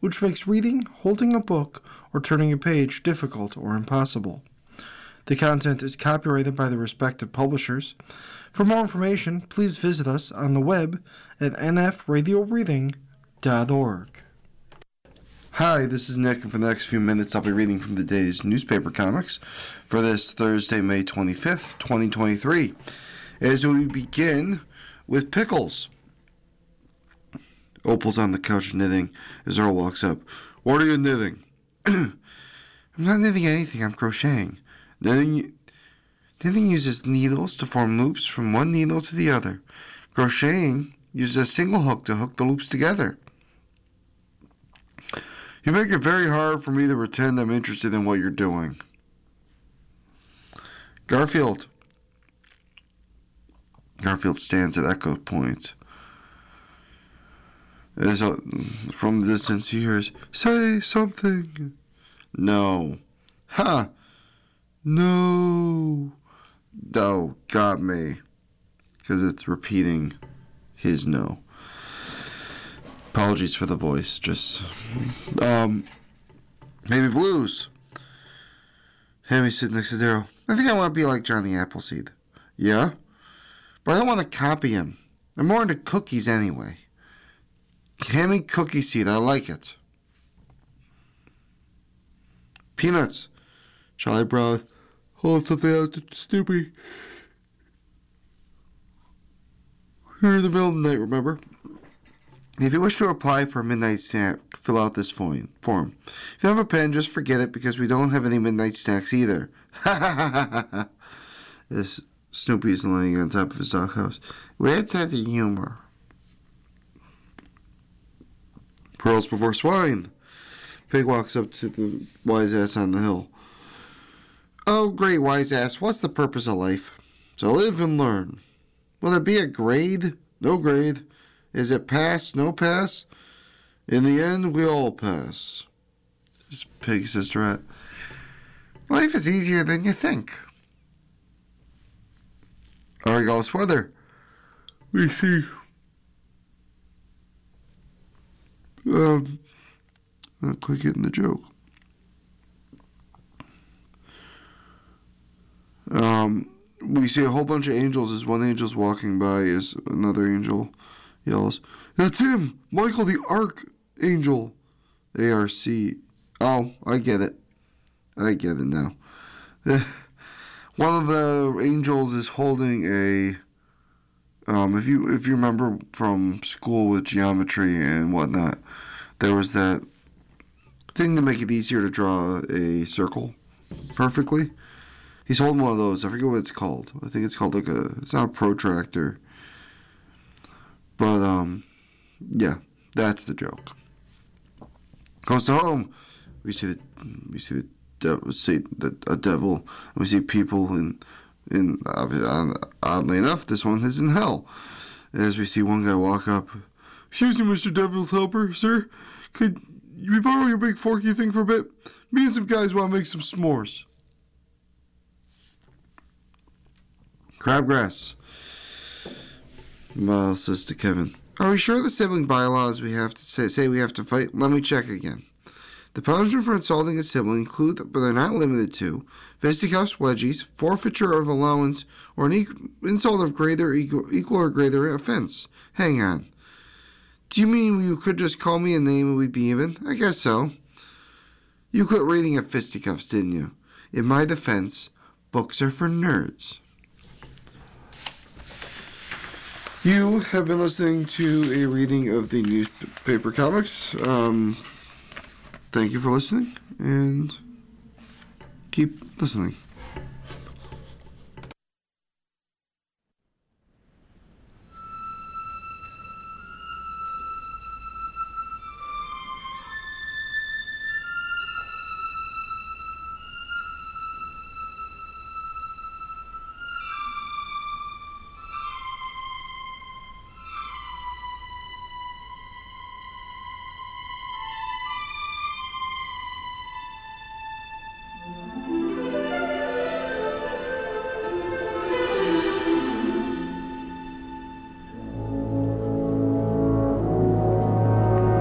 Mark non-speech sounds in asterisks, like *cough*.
which makes reading, holding a book, or turning a page difficult or impossible. The content is copyrighted by the respective publishers. For more information, please visit us on the web at nfradioreading.org. Hi, this is Nick, and for the next few minutes, I'll be reading from the day's newspaper comics for this Thursday, May 25th, 2023. As we begin with Pickles. Opal's on the couch knitting as Earl walks up. What are you knitting? *clears throat* I'm not knitting anything, I'm crocheting. Knitting, knitting uses needles to form loops from one needle to the other. Crocheting uses a single hook to hook the loops together. You make it very hard for me to pretend I'm interested in what you're doing. Garfield. Garfield stands at echo points. As a, from the distance he hears, Say something. No. Ha! No. Oh, got me. Because it's repeating his no. Apologies for the voice. Just, um, Baby Blues. Hammie sitting next to Darryl. I think I want to be like Johnny Appleseed. Yeah? But I don't want to copy him. I'm more into cookies anyway. Hammie cookie seed, I like it. Peanuts. Charlie Brown. Hold oh, something out to Snoopy. You're in the middle of the night, remember? If you wish to apply for a midnight snack, fill out this form. If you have a pen, just forget it because we don't have any midnight snacks either. *laughs* As Snoopy is laying on top of his doghouse. Where's that humor? Pearls before swine. Pig walks up to the wise ass on the hill. Oh, great wise ass, what's the purpose of life? To live and learn. Will there be a grade? No grade. Is it pass? No pass? In the end, we all pass. This pig says to rat. Life is easier than you think. Argyle Sweater. We see. Um, not quite getting the joke. Um, we see a whole bunch of angels as one angel's walking by as another angel yells, That's him! Michael the Archangel! A-R-C. Oh, I get it. I get it now. *laughs* one of the angels is holding a um, if you if you remember from school with geometry and whatnot, there was that thing to make it easier to draw a circle perfectly. He's holding one of those. I forget what it's called. I think it's called like a. It's not a protractor. But um, yeah, that's the joke. Close to home, we see the we see the devil, see the a devil. We see people in in oddly enough, this one is in hell. As we see one guy walk up, excuse me, Mister Devil's Helper, sir, could you borrow your big forky thing for a bit? Me and some guys want to make some s'mores. Crabgrass. Miles says to Kevin, Are we sure the sibling bylaws we have to say, say we have to fight? Let me check again. The punishment for insulting a sibling include, but they're not limited to, fisticuffs, wedgies, forfeiture of allowance, or an e- insult of greater equal, equal or greater offense. Hang on. Do you mean you could just call me a name and we'd be even? I guess so. You quit reading at fisticuffs, didn't you? In my defense, books are for nerds. You have been listening to a reading of the newspaper comics. Um, thank you for listening and keep listening.